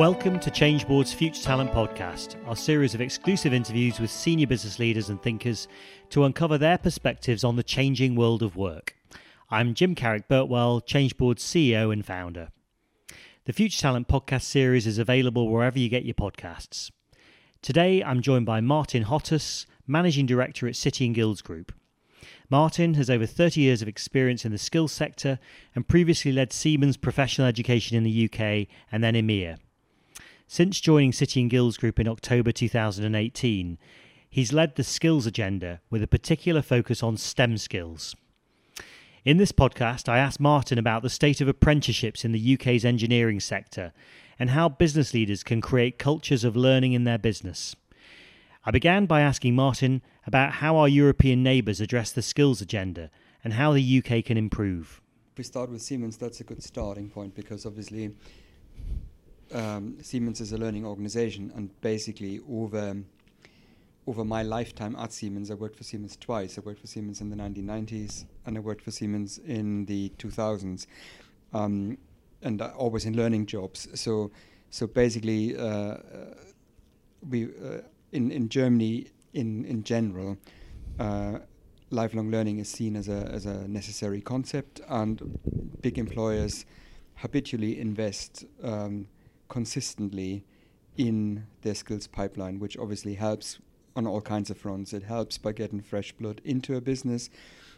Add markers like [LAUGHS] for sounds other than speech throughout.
Welcome to Changeboard's Future Talent Podcast, our series of exclusive interviews with senior business leaders and thinkers to uncover their perspectives on the changing world of work. I'm Jim Carrick Birtwell, Changeboard's CEO and founder. The Future Talent podcast series is available wherever you get your podcasts. Today I'm joined by Martin Hottass, Managing Director at City and Guilds Group. Martin has over 30 years of experience in the skills sector and previously led Siemens professional education in the UK and then EMEA. Since joining City and Guilds Group in October 2018, he's led the skills agenda with a particular focus on STEM skills. In this podcast, I asked Martin about the state of apprenticeships in the UK's engineering sector and how business leaders can create cultures of learning in their business. I began by asking Martin about how our European neighbours address the skills agenda and how the UK can improve. If we start with Siemens, that's a good starting point because obviously um, Siemens is a learning organization, and basically over over my lifetime at Siemens, I worked for Siemens twice. I worked for Siemens in the 1990s, and I worked for Siemens in the 2000s, um, and uh, always in learning jobs. So, so basically, uh, we uh, in in Germany in in general. Uh, lifelong learning is seen as a as a necessary concept, and big employers habitually invest um, consistently in their skills pipeline, which obviously helps on all kinds of fronts. It helps by getting fresh blood into a business.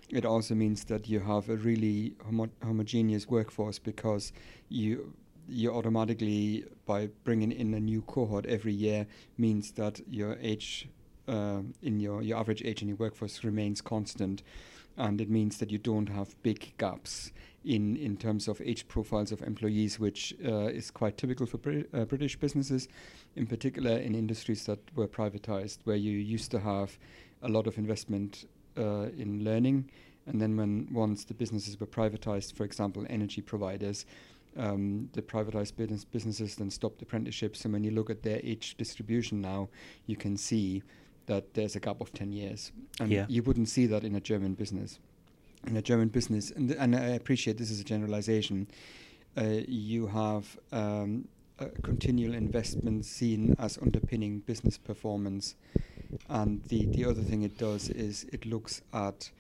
It also means that you have a really homo- homogeneous workforce because you you automatically by bringing in a new cohort every year means that your age uh, in your your average age in your workforce remains constant, and it means that you don't have big gaps in in terms of age profiles of employees, which uh, is quite typical for Brit- uh, British businesses, in particular in industries that were privatized, where you used to have a lot of investment uh, in learning, and then when once the businesses were privatized, for example, energy providers. Um, the privatized business businesses then stopped apprenticeships, and when you look at their age distribution now, you can see that there's a gap of 10 years. And yeah. you wouldn't see that in a German business in a German business, and, and I appreciate this is a generalization, uh, you have um, continual investment seen as underpinning business performance. And the, the other thing it does is it looks at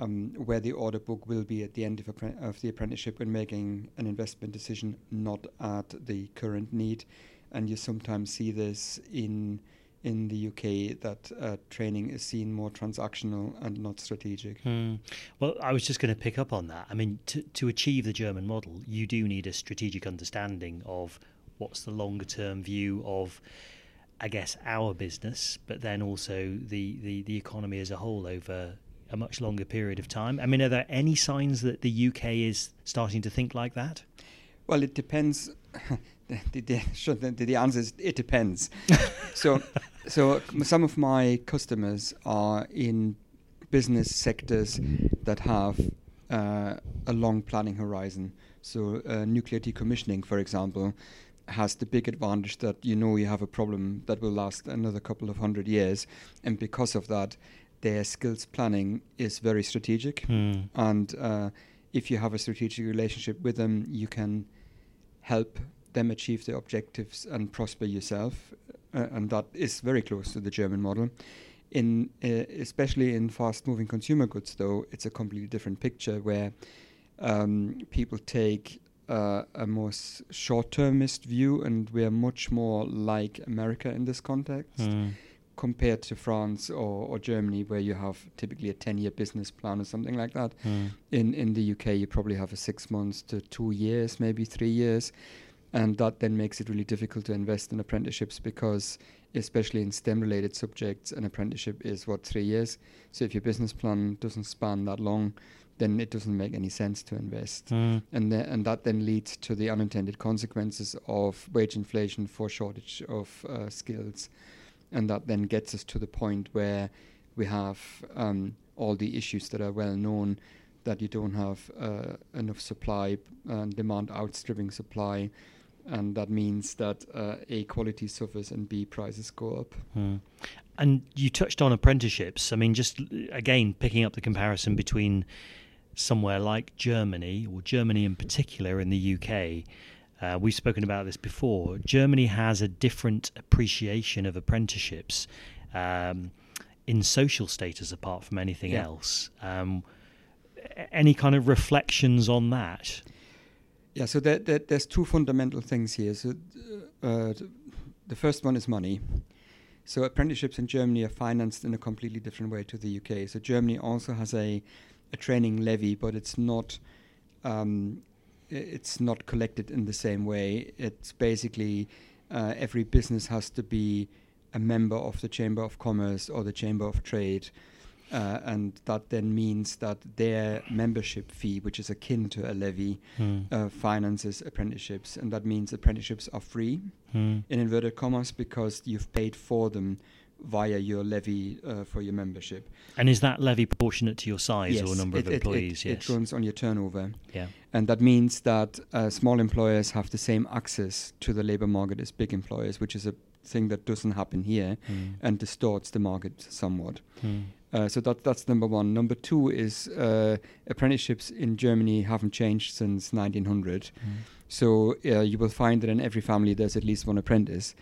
um, where the order book will be at the end of, of the apprenticeship when making an investment decision, not at the current need. And you sometimes see this in in the UK that uh, training is seen more transactional and not strategic. Hmm. Well, I was just going to pick up on that. I mean, to, to achieve the German model, you do need a strategic understanding of what's the longer term view of, I guess, our business, but then also the, the, the economy as a whole over a much longer period of time. I mean, are there any signs that the UK is starting to think like that? Well, it depends. [LAUGHS] the, [LAUGHS] the, the, answer is it depends. [LAUGHS] so, so some of my customers are in business sectors that have uh, a long planning horizon. So, uh, nuclear decommissioning, for example, has the big advantage that you know you have a problem that will last another couple of hundred years, and because of that, their skills planning is very strategic. Hmm. And uh, if you have a strategic relationship with them, you can help them achieve their objectives and prosper yourself. Uh, and that is very close to the German model. In uh, especially in fast-moving consumer goods, though, it's a completely different picture where um, people take uh, a more s- short-termist view, and we are much more like America in this context. Mm. Compared to France or, or, Germany, where you have typically a 10 year business plan or something like that. Mm. In, in the UK, you probably have a six months to two years, maybe three years and that then makes it really difficult to invest in apprenticeships because especially in STEM related subjects an apprenticeship is what three years? So if your business plan doesn't span that long then it doesn't make any sense to invest. Mm. and th- and that then leads to the unintended consequences of wage inflation for shortage of uh, skills. And that then gets us to the point where we have um, all the issues that are well known that you don't have uh, enough supply and demand outstripping supply and that means that uh, A quality suffers and B prices go up. Hmm. And you touched on apprenticeships. I mean, just again picking up the comparison between somewhere like Germany or Germany in particular in the UK. uh, we've spoken about this before. Germany has a different appreciation of apprenticeships um, in social status, apart from anything Yeah. else. Um, any kind of reflections on that? Yeah, so there, there, there's two fundamental things here. So uh, the first one is money. So apprenticeships in Germany are financed in a completely different way to the UK. So Germany also has a, a training levy, but it's not um, it's not collected in the same way. It's basically uh, every business has to be a member of the Chamber of Commerce or the Chamber of Trade. Uh, and that then means that their membership fee, which is akin to a levy, Hmm. uh, finances apprenticeships, and that means apprenticeships are free Hmm. in inverted commas because you've paid for them via your levy uh, for your membership. And is that levy proportionate to your size or number it- of employees? It, yes. it runs on your turnover, yeah. and that means that uh, small employers have the same access to the labor market as big employers, which is a thing that doesn't happen here Hmm. and distorts the market somewhat. Hmm. Uh, so that that's number one. Number two is uh, apprenticeships in Germany haven't changed since 1900. Hmm. So uh, you will find that in every family there's at least one apprentice,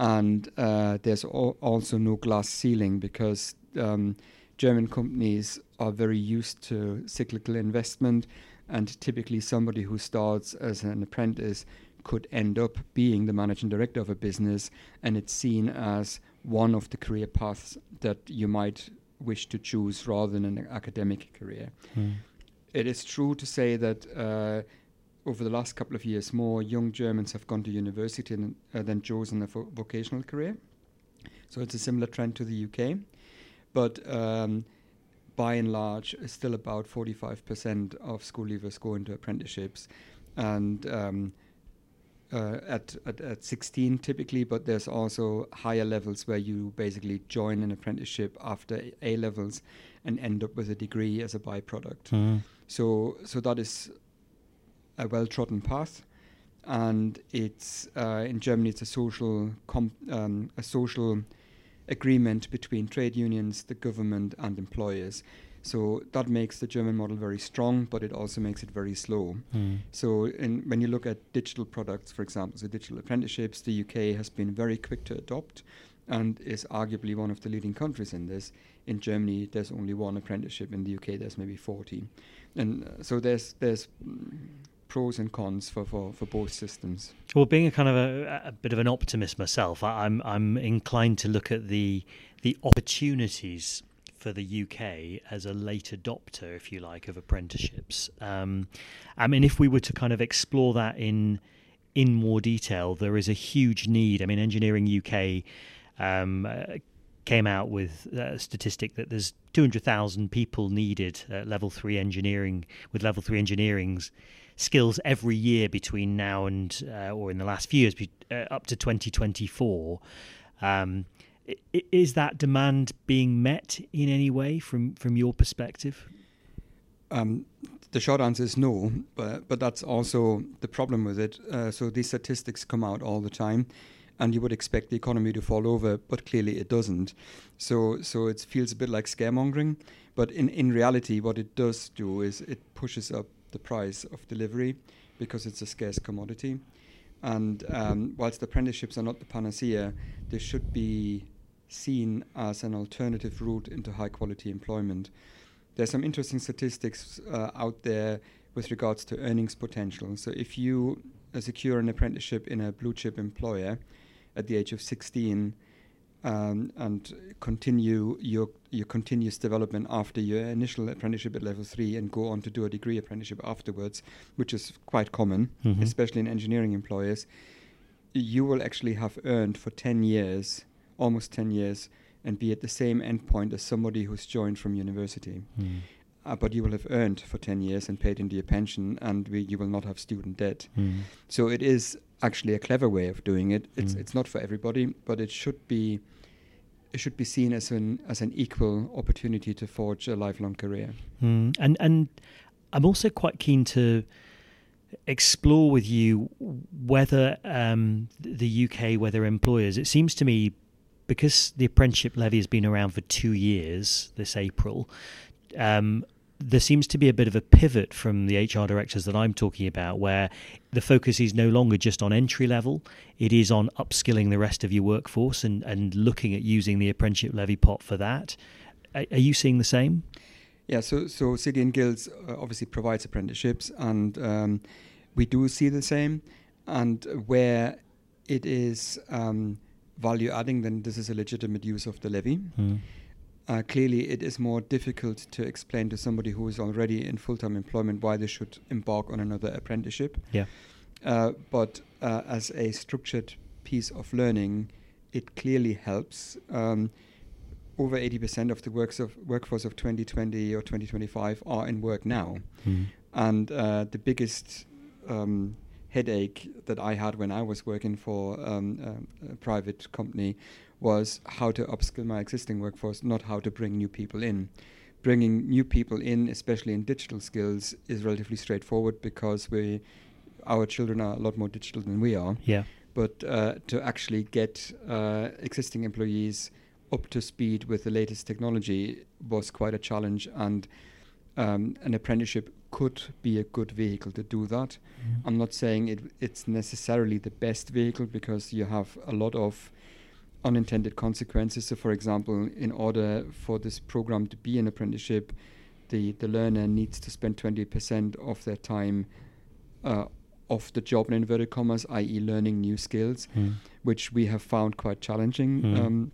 and uh, there's al- also no glass ceiling because um, German companies are very used to cyclical investment, and typically somebody who starts as an apprentice could end up being the managing director of a business, and it's seen as one of the career paths that you might wish to choose rather than an academic career Hmm. it is true to say that uh, over the last couple of years, more young Germans have gone to university than, uh, than chosen a vo- vocational career. So it's a similar trend to the UK. But um, by and large, still about 45% of school leavers go into apprenticeships. And um, uh, at, at, at 16 typically, but there's also higher levels where you basically join an apprenticeship after A levels and end up with a degree as a byproduct. Hmm. So, so that is a well-trodden path, and it's uh, in Germany. It's a social um, a social agreement between trade unions, the government, and employers. So that makes the German model very strong, but it also makes it very slow. Hmm. So, in, when you look at digital products, for example, so digital apprenticeships, the UK has been very quick to adopt and is arguably one of the leading countries in this. In Germany, there's only one apprenticeship. In the UK, there's maybe 40. And uh, so there's there's mm, pros and cons for, for, for both systems. Well, being a kind of a, a bit of an optimist myself, I, I'm I'm inclined to look at the the opportunities for the UK as a late adopter, if you like, of apprenticeships. Um, I mean, if we were to kind of explore that in in more detail, there is a huge need. I mean, Engineering UK um, uh, came out with a statistic that there's 200,000 people needed at level three engineering with level three engineering's skills every year between now and uh, or in the last few years uh, up to 2024. Um, is that demand being met in any way from from your perspective? Um, the short answer is no, but but that's also the problem with it. Uh, so these statistics come out all the time, and you would expect the economy to fall over, but clearly it doesn't. So so it feels a bit like scaremongering, but in in reality, what it does do is it pushes up the price of delivery because it's a scarce commodity. And um, whilst apprenticeships are not the panacea, they should be seen as an alternative route into high quality employment. There's some interesting statistics uh, out there with regards to earnings potential. So if you uh, secure an apprenticeship in a blue chip employer at the age of 16 um, and continue your your continuous development after your initial apprenticeship at level three and go on to do a degree apprenticeship afterwards, which is quite common, Mhm. especially in engineering employers, you will actually have earned for 10 years, almost 10 years, and be at the same endpoint as somebody who's joined from university. Hmm. Uh, but you will have earned for 10 years and paid into your pension, and we, you will not have student debt. Hmm. So it is actually a clever way of doing it. It's Mm. it's not for everybody, but it should be it should be seen as an as an equal opportunity to forge a lifelong career. Mm, and and I'm also quite keen to explore with you whether um, the UK, whether employers. It seems to me because the apprenticeship levy has been around for two years this April. Um, there seems to be a bit of a pivot from the HR directors that I'm talking about, where the focus is no longer just on entry level, it is on upskilling the rest of your workforce and, and looking at using the apprenticeship levy pot for that. Are, are you seeing the same? Yeah, so so City and Guilds uh, obviously provides apprenticeships, and um, we do see the same. And where it is um, value adding, then this is a legitimate use of the levy. Mm. Uh, clearly, it is more difficult to explain to somebody who is already in full time employment why they should embark on another apprenticeship. Yeah. Uh, but uh, as a structured piece of learning, it clearly helps. Um, over 80% of the works of workforce of 2020 or 2025 are in work now. Mm. And uh, the biggest um, headache that I had when I was working for um, a private company was how to upskill my existing workforce, not how to bring new people in. Bringing new people in, especially in digital skills, is relatively straightforward because we, our children are a lot more digital than we are. Yeah. But uh, to actually get uh, existing employees up to speed with the latest technology was quite a challenge, and um, an apprenticeship could be a good vehicle to do that. Mm. I'm not saying it, it's necessarily the best vehicle because you have a lot of unintended consequences. So, for example, in order for this program to be an apprenticeship, the, the learner needs to spend 20% of their time uh, off the job in inverted commas, i.e., learning new skills, mm. which we have found quite challenging. Mm. Um,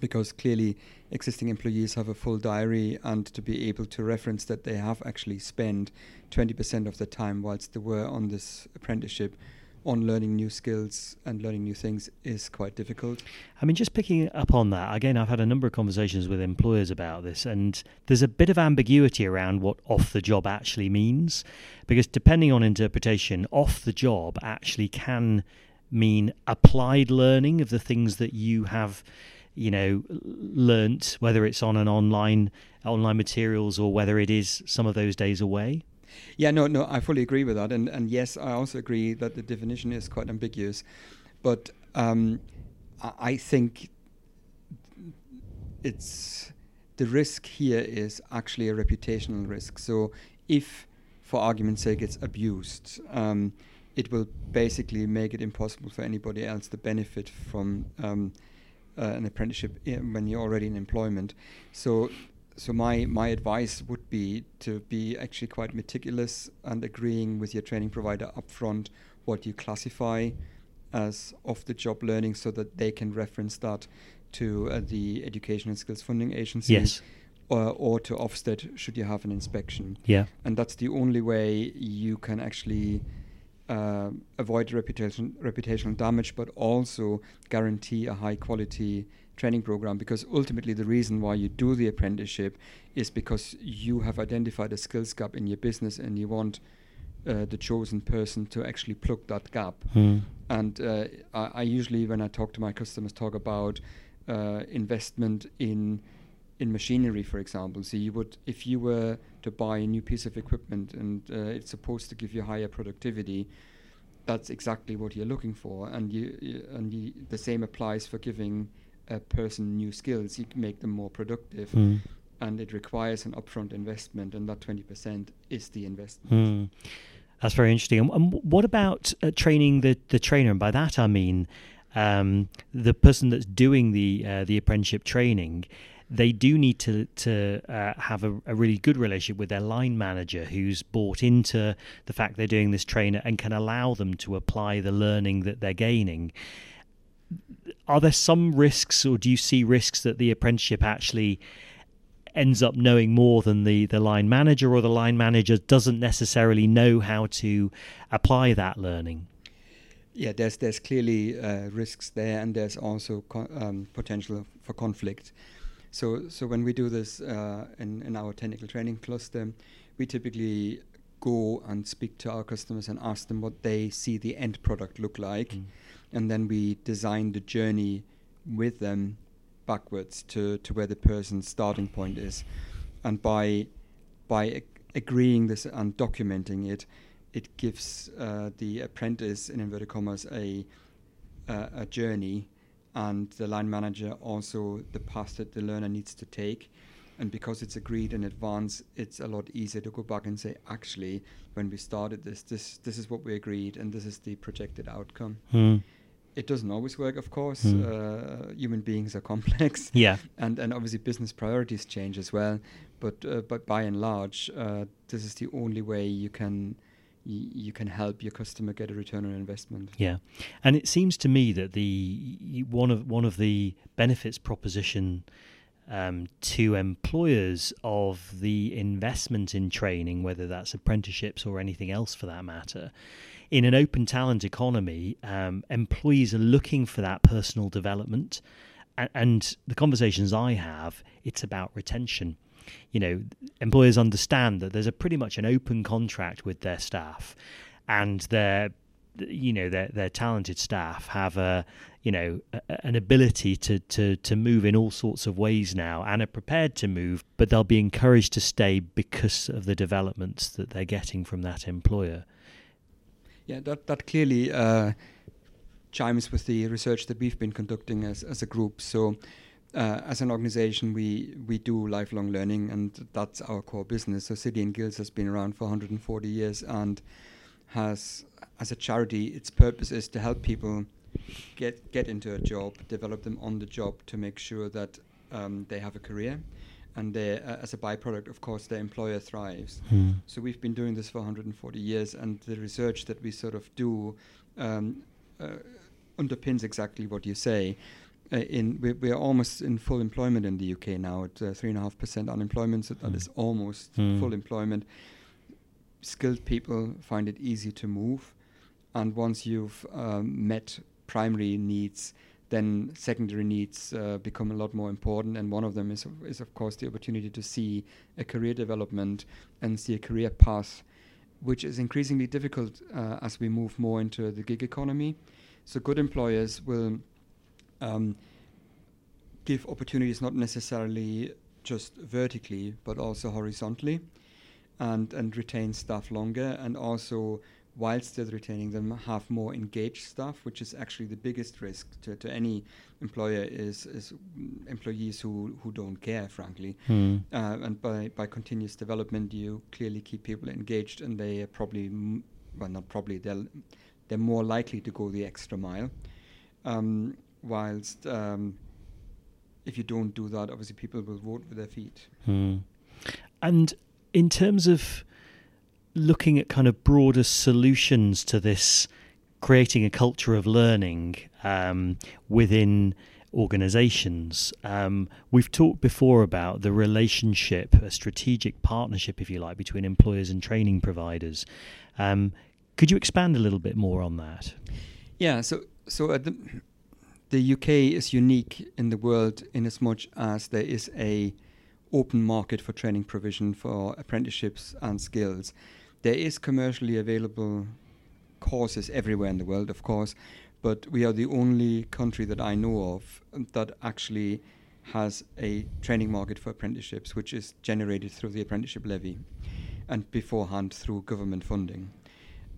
because clearly existing employees have a full diary and to be able to reference that they have actually spent 20% of the time whilst they were on this apprenticeship on learning new skills and learning new things is quite difficult. I mean, just picking up on that, again, I've had a number of conversations with employers about this, and there's a bit of ambiguity around what off the job actually means, because depending on interpretation, off the job actually can mean applied learning of the things that you have you know learnt whether it's on an online online materials or whether it is some of those days away? Yeah, no, no, I fully agree with that, and and yes, I also agree that the definition is quite ambiguous, but um, I think it's the risk here is actually a reputational risk. So if, for argument's sake, it's abused, um, it will basically make it impossible for anybody else to benefit from um, an apprenticeship when you're already in employment. So so my my advice would be to be actually quite meticulous and agreeing with your training provider upfront what you classify as off the job learning so that they can reference that to uh, the education and skills funding agency yes. or, or to Ofsted should you have an inspection. Yeah. And that's the only way you can actually uh, avoid reputation reputational damage but also guarantee a high quality training program because ultimately the reason why you do the apprenticeship is because you have identified a skills gap in your business and you want uh, the chosen person to actually plug that gap. Hmm. And uh, I, I, usually, when I talk to my customers, talk about uh, investment in in machinery, for example. So you would, if you were to buy a new piece of equipment and uh, it's supposed to give you higher productivity, that's exactly what you're looking for. And you, you and you, the same applies for giving a person new skills, you can make them more productive. Mm. And it requires an upfront investment, and that 20% is the investment. Mm. That's very interesting. And, and what about uh, training the, the trainer? And by that I mean um, the person that's doing the uh, the apprenticeship training. They do need to to uh, have a, a, really good relationship with their line manager, who's bought into the fact they're doing this trainer and can allow them to apply the learning that they're gaining are there some risks, or do you see risks that the apprenticeship actually ends up knowing more than the, the line manager, or the line manager doesn't necessarily know how to apply that learning? Yeah, there's there's clearly uh, risks there, and there's also co- um, potential for conflict. So so when we do this uh, in in our technical training cluster, we typically go and speak to our customers and ask them what they see the end product look like. Mm and then we design the journey with them backwards to, to where the person's starting point is. And by by ag- agreeing this and documenting it, it gives uh, the apprentice in inverted commas a uh, a journey, and the line manager also the path that the learner needs to take. And because it's agreed in advance, it's a lot easier to go back and say, actually, when we started this, this this is what we agreed, and this is the projected outcome. Mm. It doesn't always work, of course. Mm. Uh, human beings are complex, [LAUGHS] Yeah. and and obviously business priorities change as well. But uh, but by and large, uh, this is the only way you can you can help your customer get a return on investment. Yeah, and it seems to me that the one of one of the benefits proposition um, to employers of the investment in training, whether that's apprenticeships or anything else for that matter, in an open talent economy, um, employees are looking for that personal development, and, and the conversations I have, it's about retention you know, employers understand that there's a pretty much an open contract with their staff, and their, you know, their their talented staff have a, you know, a, an ability to to to move in all sorts of ways now, and are prepared to move, but they'll be encouraged to stay because of the developments that they're getting from that employer. Yeah, that that clearly uh, chimes with the research that we've been conducting as as a group. So. Uh, as an organization, we, we do lifelong learning, and that's our core business. So, City and Guilds has been around for 140 years and has, as a charity, its purpose is to help people get get into a job, develop them on the job to make sure that um, they have a career, and they, uh, as a byproduct, of course, their employer thrives. Hmm. So we've been doing this for 140 years, and the research that we sort of do um, uh, underpins exactly what you say. Uh, in we, we are almost in full employment in the UK now at uh, three and a half percent unemployment, so that Mm. is almost Mm. full employment. Skilled people find it easy to move, and once you've um, met primary needs, then secondary needs uh, become a lot more important. And one of them is, of- is of course, the opportunity to see a career development and see a career path, which is increasingly difficult uh, as we move more into the gig economy. So, good employers will um, give opportunities not necessarily just vertically, but also horizontally, and and retain staff longer, and also while still retaining them, have more engaged staff, which is actually the biggest risk to, to any employer is is employees who who don't care, frankly. Hmm. Uh, and by, by continuous development, you clearly keep people engaged, and they are probably, m- well, not probably, they're, they're more likely to go the extra mile. Um, whilst um, if you don't do that, obviously people will vote with their feet. Hmm. And in terms of looking at kind of broader solutions to this, creating a culture of learning um, within organizations, um, we've talked before about the relationship, a strategic partnership, if you like, between employers and training providers. Um, could you expand a little bit more on that? Yeah, so so at the, the UK is unique in the world in as much as there is a open market for training provision for apprenticeships and skills. There is commercially available courses everywhere in the world, of course, but we are the only country that I know of that actually has a training market for apprenticeships, which is generated through the apprenticeship levy and beforehand through government funding.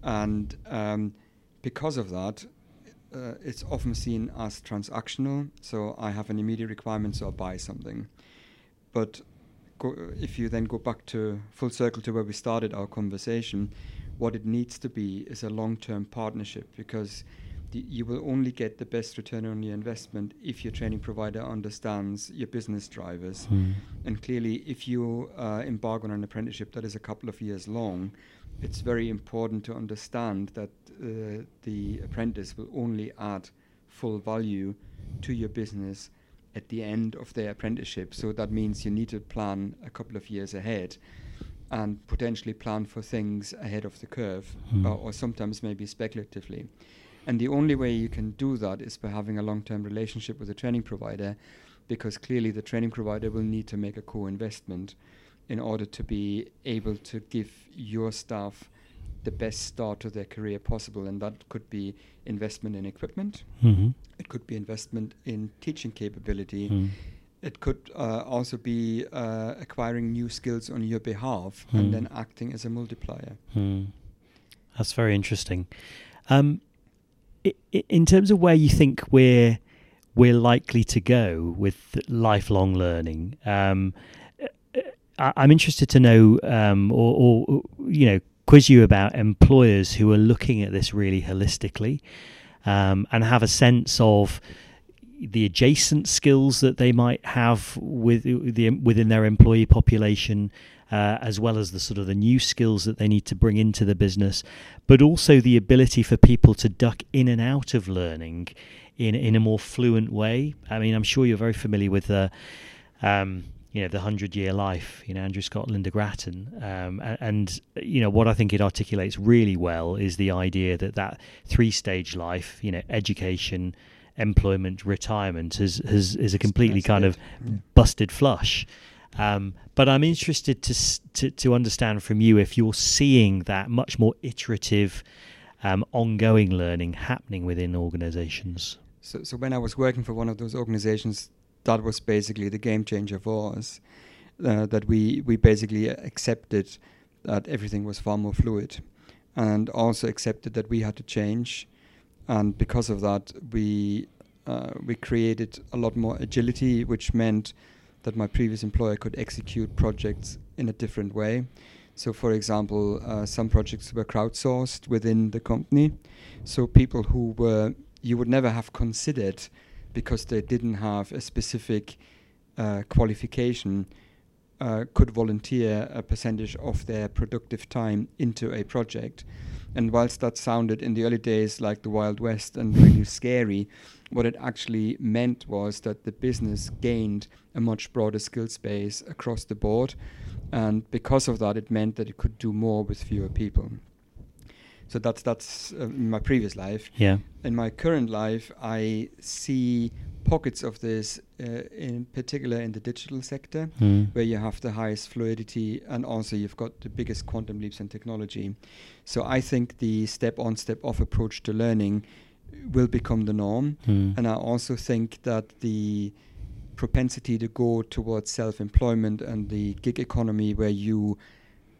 And um, because of that, uh, it's often seen as transactional. So I have an immediate requirement, so I'll buy something. But go, if you then go back to full circle to where we started our conversation, what it needs to be is a long-term partnership because the, you will only get the best return on your investment if your training provider understands your business drivers. Hmm. And clearly, if you uh, embark on an apprenticeship that is a couple of years long, it's very important to understand that uh, the apprentice will only add full value to your business at the end of their apprenticeship. So that means you need to plan a couple of years ahead and potentially plan for things ahead of the curve Hmm. or, or sometimes maybe speculatively. And the only way you can do that is by having a long term relationship with a training provider because clearly the training provider will need to make a co investment in order to be able to give your staff the best start to their career possible. And that could be investment in equipment, Mhm. it could be investment in teaching capability, Hmm. it could uh, also be uh, acquiring new skills on your behalf Hmm. and then acting as a multiplier. Hmm. That's very interesting. Um, i- i- in terms of where you think we're we're likely to go with lifelong learning, um, I, am interested to know, um, or, or, you know, quiz you about employers who are looking at this really holistically um, and have a sense of the adjacent skills that they might have with the within their employee population, uh, as well as the sort of the new skills that they need to bring into the business, but also the ability for people to duck in and out of learning in in a more fluent way. I mean, I'm sure you're very familiar with the. Um, you know the hundred year life you know andrew scott Lynda Gratton um, and, and, you know what i think it articulates really well is the idea that that three stage life you know education employment retirement has, has is a completely kind of yeah. busted flush. Um, but I'm interested to, to, to understand from you if you're seeing that much more iterative, um, ongoing learning happening within organizations. So, so when I was working for one of those organizations, that was basically the game changer for us. Uh, that we we basically accepted that everything was far more fluid, and also accepted that we had to change and because of that, we uh, we created a lot more agility, which meant that my previous employer could execute projects in a different way. So, for example, uh, some projects were crowdsourced within the company. So, people who were you would never have considered because they didn't have a specific uh, qualification uh, could volunteer a percentage of their productive time into a project. And whilst that sounded in the early days like the Wild West and really scary, what it actually meant was that the business gained a much broader skill space across the board. And because of that, it meant that it could do more with fewer people. So that's that's uh, my previous life. Yeah. In my current life, I see pockets of this, uh, in particular in the digital sector, mm. where you have the highest fluidity and also you've got the biggest quantum leaps in technology. So I think the step on, step off approach to learning will become the norm. Mm. And I also think that the propensity to go towards self employment and the gig economy, where you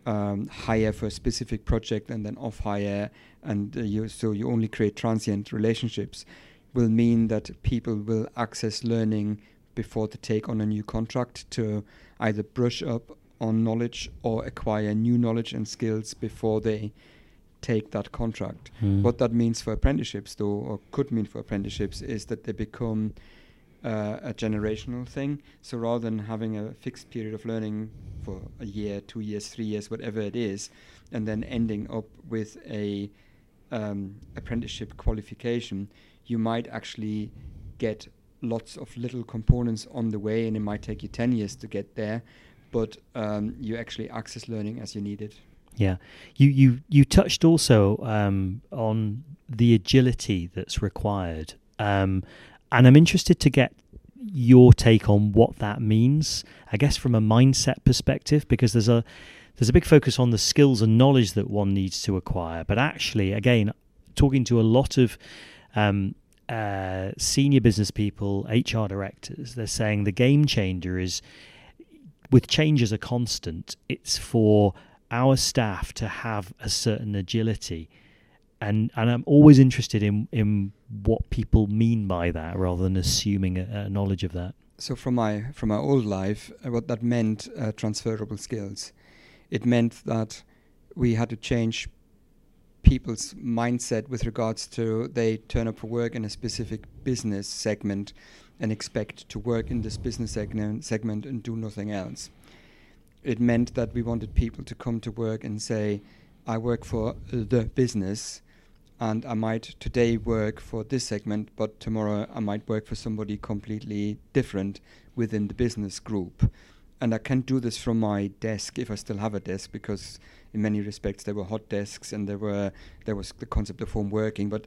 um, hire for a specific project and then off hire, and uh, you so you only create transient relationships will mean that people will access learning before they take on a new contract to either brush up on knowledge or acquire new knowledge and skills before they take that contract. Mm. What that means for apprenticeships, though, or could mean for apprenticeships, is that they become uh, a generational thing. So rather than having a fixed period of learning for a year, two years, three years, whatever it is, and then ending up with a um, apprenticeship qualification, you might actually get lots of little components on the way, and it might take you 10 years to get there, but um, you actually access learning as you need it. Yeah, you you you touched also um, on the agility that's required, um, and I'm interested to get your take on what that means. I guess from a mindset perspective, because there's a there's a big focus on the skills and knowledge that one needs to acquire, but actually, again, talking to a lot of um, uh, senior business people, HR directors, they're saying the game changer is with change as a constant, it's for our staff to have a certain agility. And, and I'm always interested in, in what people mean by that rather than assuming a, a knowledge of that. So from my from my old life, uh, what that meant uh, transferable skills. It meant that we had to change people's mindset with regards to they turn up for work in a specific business segment and expect to work in this business segment segment and do nothing else. It meant that we wanted people to come to work and say, I work for the business and I might today work for this segment, but tomorrow I might work for somebody completely different within the business group. And I can do this from my desk if I still have a desk because in many respects there were hot desks and there were there was the concept of home working but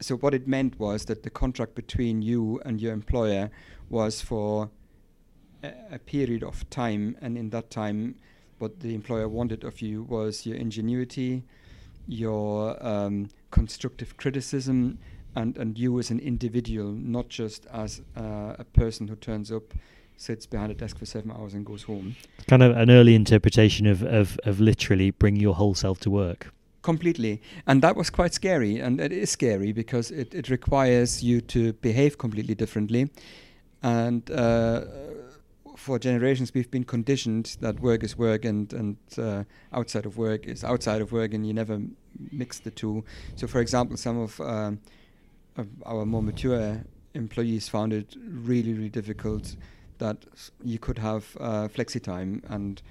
so what it meant was that the contract between you and your employer was for a, a period of time and in that time what the employer wanted of you was your ingenuity your um, constructive criticism and, and you as an individual not just as uh, a person who turns up sits behind a desk for seven hours and goes home. Kind of an early interpretation of, of, of literally bring your whole self to work. Completely. And that was quite scary. And it is scary because it, it requires you to behave completely differently. And uh, for generations we've been conditioned that work is work and and uh, outside of work is outside of work, and you never mix the two. So, for example, some of, um, of our more mature employees found it really really difficult that you could have uh, flexi time and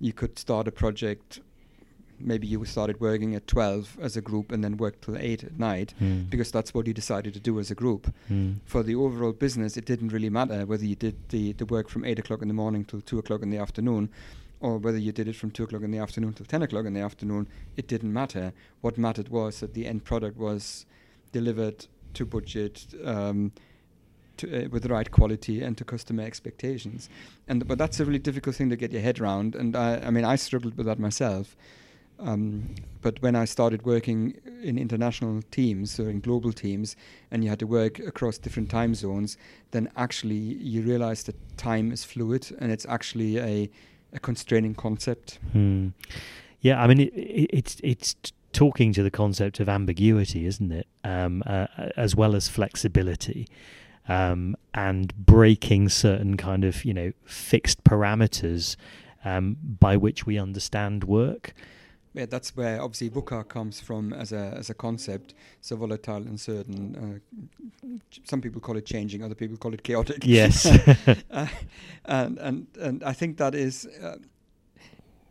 you could start a project maybe you started working at 12 as a group and then worked till 8 at night Mm. because that's what you decided to do as a group. Mm. For the overall business, it didn't really matter whether you did the, the work from 8 o'clock in the morning till 2 o'clock in the afternoon or whether you did it from 2 o'clock in the afternoon till 10 o'clock in the afternoon. It didn't matter. What mattered was that the end product was delivered to budget. Um, to, uh, with the right quality and to customer expectations, and but that's a really difficult thing to get your head around. And I, I mean, I struggled with that myself. Um, but when I started working in international teams or in global teams, and you had to work across different time zones, then actually you realize that time is fluid and it's actually a, a constraining concept. Hmm. Yeah, I mean, it, it, it's it's talking to the concept of ambiguity, isn't it? Um, uh, as well as flexibility, um, and breaking certain kind of you know fixed parameters um, by which we understand work. Yeah, that's where obviously VUCA comes from as a as a concept. So volatile, uncertain. Uh, some people call it changing, other people call it chaotic. Yes. [LAUGHS] uh, and and and I think that is. Uh,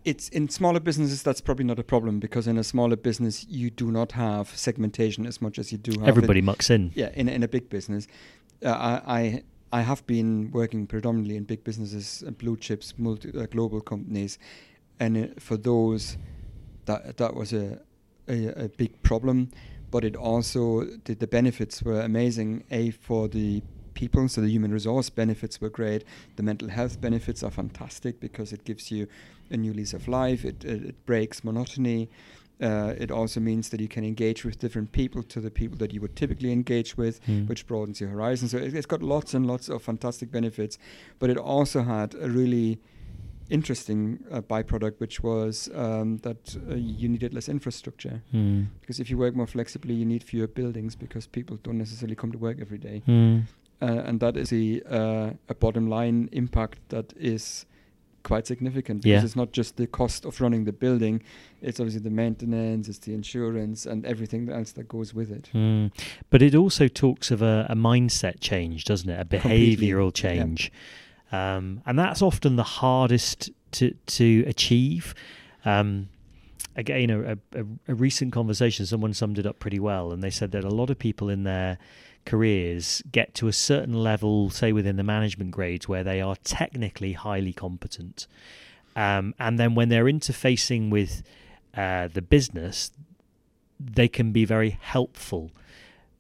it's in smaller businesses that's probably not a problem because in a smaller business you do not have segmentation as much as you do have Everybody in, mucks in. yeah in in a big business uh, I, I I have been working predominantly in big businesses and blue chips multi uh, global companies and uh, for those that that was a, a a big problem but it also the, the benefits were amazing. A for the people so the human resource benefits were great. The mental health benefits are fantastic because it gives you a new lease of life. It, it, it breaks monotony. Uh, it also means that you can engage with different people to the people that you would typically engage with Hmm. which broadens your horizon. So it, it's got lots and lots of fantastic benefits but it also had a really interesting uh, byproduct which was um, that uh, you needed less infrastructure Hmm. because if you work more flexibly you need fewer buildings because people don't necessarily come to work every day Hmm. uh, and that is a, uh, a bottom line impact that is quite significant because Yeah. it's not just the cost of running the building it's obviously the maintenance it's the insurance and everything else that goes with it Mm. But it also talks of a, a mindset change, doesn't it? A Completely, behavioural yeah. Um, and that's often the hardest to to achieve. Um, again, a, a, a recent conversation, someone summed it up pretty well, and they said that a lot of people in their careers get to a certain level, say within the management grades, where they are technically highly competent, um, and then when they're interfacing with uh, the business, they can be very helpful.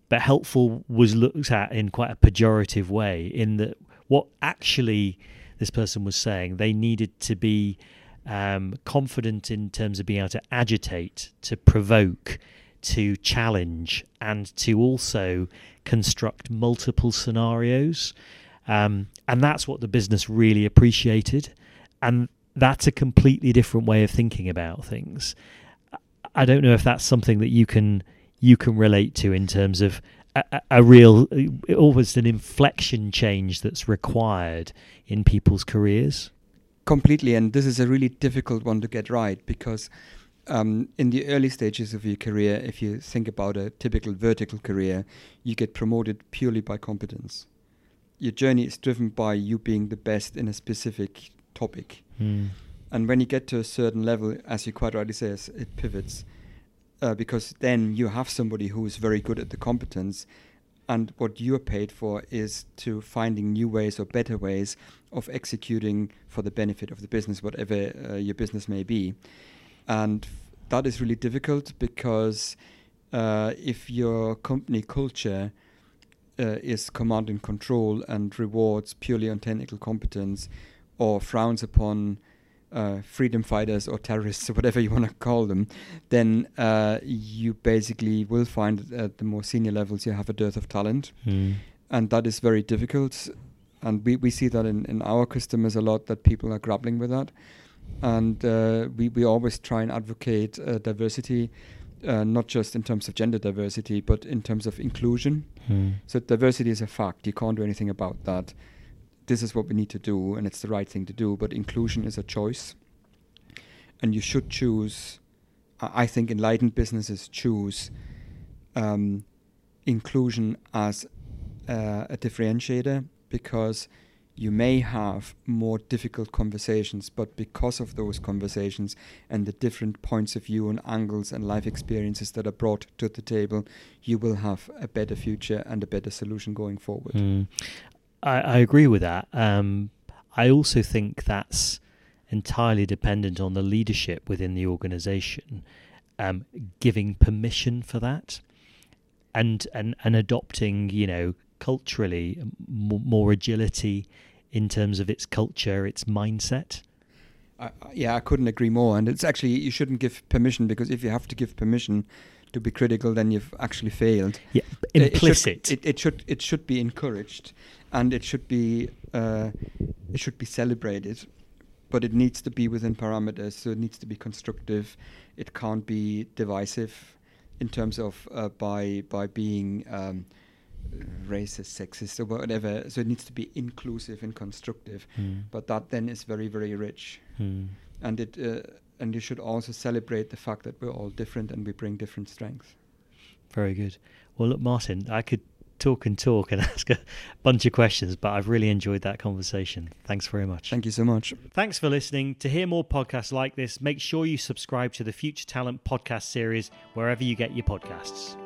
But helpful was looked at in quite a pejorative way, in that what actually this person was saying, they needed to be um, confident in terms of being able to agitate, to provoke, to challenge, and to also construct multiple scenarios. Um, and that's what the business really appreciated. And that's a completely different way of thinking about things. I don't know if that's something that you can you can relate to in terms of a, real almost an inflection change that's required in people's careers. completely and this is a really difficult one to get right because um, in the early stages of your career if you think about a typical vertical career you get promoted purely by competence your journey is driven by you being the best in a specific topic Mm. and when you get to a certain level as you quite rightly say it pivots uh, because then you have somebody who is very good at the competence and what you're paid for is to finding new ways or better ways of executing for the benefit of the business whatever uh, your business may be. And f- that is really difficult because uh, if your company culture uh, is command and control and rewards purely on technical competence or frowns upon uh, freedom fighters or terrorists or [LAUGHS] whatever you want to call them, then uh, you basically will find that at the more senior levels you have a dearth of talent, Mm. and that is very difficult. And we, we see that in, in our customers a lot that people are grappling with that. And uh, we, we always try and advocate uh, diversity, uh, not just in terms of gender diversity, but in terms of inclusion. Mm. So diversity is a fact. You can't do anything about that. This is what we need to do and it's the right thing to do. But inclusion is a choice, and you should choose. I think enlightened businesses choose um, inclusion as uh, a differentiator because you may have more difficult conversations, but because of those conversations and the different points of view and angles and life experiences that are brought to the table, you will have a better future and a better solution going forward. Mm. I, I agree with that. Um, I also think that's entirely dependent on the leadership within the organization um, giving permission for that and, and, and adopting, you know, culturally more, more agility in terms of its culture, its mindset. I, yeah, I couldn't agree more. And it's actually you shouldn't give permission because if you have to give permission to be critical, then you've actually failed. Yeah, It- implicit. It should, it, it should it should be encouraged, and it should be uh, it should be celebrated, but it needs to be within parameters. So it needs to be constructive. It can't be divisive, in terms of uh, by by being. Um, racist sexist or whatever so it needs to be inclusive and constructive Mm. but that then is very very rich Mm. and it uh, and you should also celebrate the fact that we're all different and we bring different strengths. Very good. Well, look, Martin, I could talk and talk and [LAUGHS] ask a bunch of questions, but I've really enjoyed that conversation. Thanks very much. Thank you so much. Thanks for listening. To hear more podcasts like this, make sure you subscribe to the Future Talent podcast series wherever you get your podcasts.